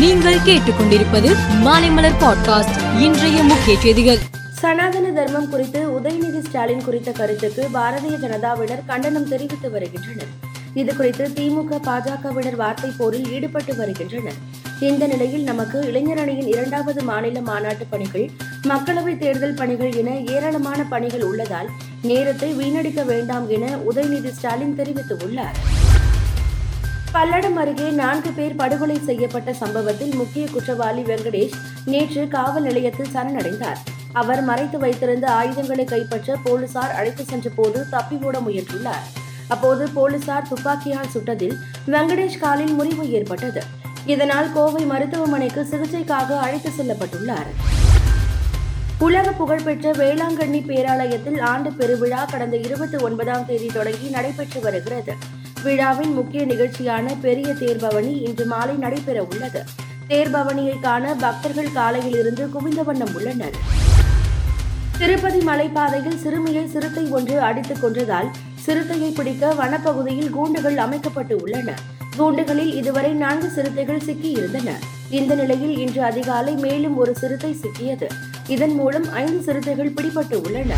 நீங்கள் கேட்டுக்கொண்டிருப்பது மாலைமலர் பாட்காஸ்ட் இன்றைய முக்கிய செய்திகள். சனாதன தர்மம் குறித்து உதயநிதி ஸ்டாலின் குறித்த கருத்துக்கு பாரதிய ஜனதாவினர் கண்டனம் தெரிவித்து வருகின்றனர். இது குறித்து திமுக பாஜகவினர் வார்த்தை போரில் ஈடுபட்டு வருகின்றனர். இந்த நிலையில் நமக்கு இளைஞரணியின் இரண்டாவது மாநில மாநாட்டு பணிகள் மக்களவைத் தேர்தல் பணிகள் என ஏராளமான பணிகள் உள்ளதால் நேரத்தை வீணடிக்க வேண்டாம் என உதயநிதி ஸ்டாலின் தெரிவித்துள்ளார். பல்லடம் அருகே நான்கு பேர் படுகொலை செய்யப்பட்ட சம்பவத்தில் முக்கிய குற்றவாளி வெங்கடேஷ் நேற்று காவல் நிலையத்தில் சரணடைந்தார். அவர் மறைத்து வைத்திருந்த ஆயுதங்களை கைப்பற்ற போலீசார் அழைத்து சென்ற போது தப்பி ஓட முயன்றுள்ளார். அப்போது போலீசார் துப்பாக்கியால் சுட்டதில் வெங்கடேஷ் காலில் முறிவு ஏற்பட்டது. இதனால் கோவை மருத்துவமனைக்கு சிகிச்சைக்காக அழைத்து செல்லப்பட்டுள்ளார். உலக புகழ்பெற்ற வேளாங்கண்ணி பேராலயத்தில் ஆண்டு பெருவிழா கடந்த இருபத்தி ஒன்பதாம் தேதி தொடங்கி நடைபெற்று வருகிறது. விழாவின் முக்கிய நிகழ்ச்சியான பெரிய தேர்பவனி இன்று மாலை நடைபெற உள்ளது. தேர்பவனியை காண பக்தர்கள் காலையில் இருந்து குவிந்த வண்ணம் உள்ளனர். திருப்பதி மலைப்பாதையில் சிறுமியை சிறுத்தை ஒன்று அடித்துக் கொன்றதால் சிறுத்தையை பிடிக்க வனப்பகுதியில் கூண்டுகள் அமைக்கப்பட்டு உள்ளன. கூண்டுகளில் இதுவரை நான்கு சிறுத்தைகள் சிக்கியிருந்தன. இந்த நிலையில் இன்று அதிகாலை மேலும் ஒரு சிறுத்தை சிக்கியது. இதன் மூலம் ஐந்து சிறுத்தைகள் பிடிபட்டு உள்ளன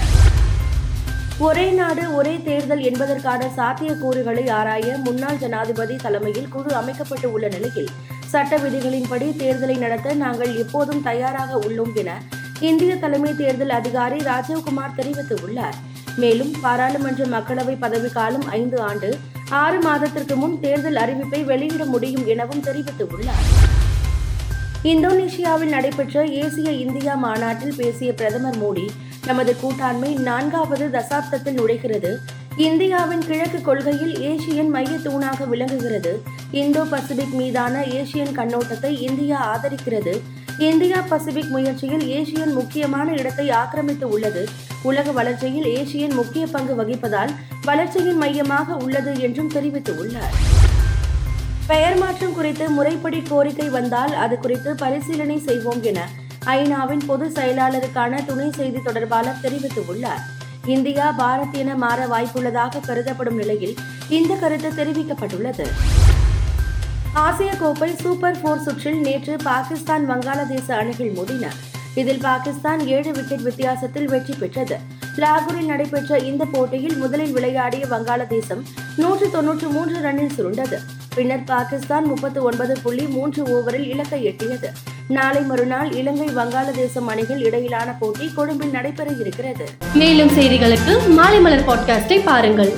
ஒரே நாடு ஒரே தேர்தல் என்பதற்கான சாத்தியக்கூறுகளை ஆராய முன்னாள் ஜனாதிபதி தலைமையில் குழு அமைக்கப்பட்டு உள்ள நிலையில் சட்ட விதிகளின்படி தேர்தலை நடத்த நாங்கள் எப்போதும் தயாராக உள்ளோம் என இந்திய தலைமை தேர்தல் அதிகாரி ராஜீவ்குமார் தெரிவித்துள்ளார். மேலும் பாராளுமன்ற மக்களவை பதவிக்காலம் ஐந்து ஆண்டு ஆறு மாதத்திற்கு முன் தேர்தல் அறிவிப்பை வெளியிட முடியும் எனவும் தெரிவித்துள்ளார். இந்தோனேஷியாவில் நடைபெற்ற ஏசிய இந்தியா மாநாட்டில் பேசிய பிரதமர் மோடி நமது கூட்டாண்மை நான்காவது தசாப்தத்தில் நுழைகிறது இந்தியாவின் கிழக்கு கொள்கையில் ஏசியன் மைய தூணாக விளங்குகிறது. இந்தோ பசிபிக் மீதான ஏசியன் கண்ணோட்டத்தை இந்தியா ஆதரிக்கிறது. இந்தியா பசிபிக் முயற்சியில் ஏசியன் முக்கியமான இடத்தை ஆக்கிரமித்து உள்ளது. உலக வளர்ச்சியில் ஏசியன் முக்கிய பங்கு வகிப்பதால் வளர்ச்சியின் மையமாக உள்ளது என்றும் தெரிவித்துள்ளார். பெயர் மாற்றம் குறித்து முறைப்படி கோரிக்கை வந்தால் அது குறித்து பரிசீலனை செய்வோம் என ஐநாவின் பொது செயலாளருக்கான துணை செய்தி தொடர்பாளர் தெரிவித்துள்ளார். இந்தியா பாரத் என மாற வாய்ப்புள்ளதாக கருதப்படும் நிலையில் இந்த கருத்து தெரிவிக்கப்பட்டுள்ளது. ஆசிய கோப்பை சூப்பர் போர் சுற்றில் நேற்று பாகிஸ்தான் வங்காளதேச அணிகள் மோதின. இதில் பாகிஸ்தான் ஏழு விக்கெட் வித்தியாசத்தில் வெற்றி பெற்றது. லாகூரில் நடைபெற்ற இந்த போட்டியில் முதலில் விளையாடிய வங்காளதேசம் நூற்று தொன்னூற்று மூன்று ரன்னில் சுருண்டது. பின்னர் பாகிஸ்தான் முப்பத்து ஒன்பது புள்ளி மூன்று ஓவரில் இலக்கை எட்டியது. நாளை மறுநாள் இலங்கை வங்காளதேசம் அணிகள் இடையிலான போட்டி கொழும்பில் நடைபெற இருக்கிறது. மேலும் செய்திகளுக்கு மாலை மலர் பாட்காஸ்டை பாருங்கள்.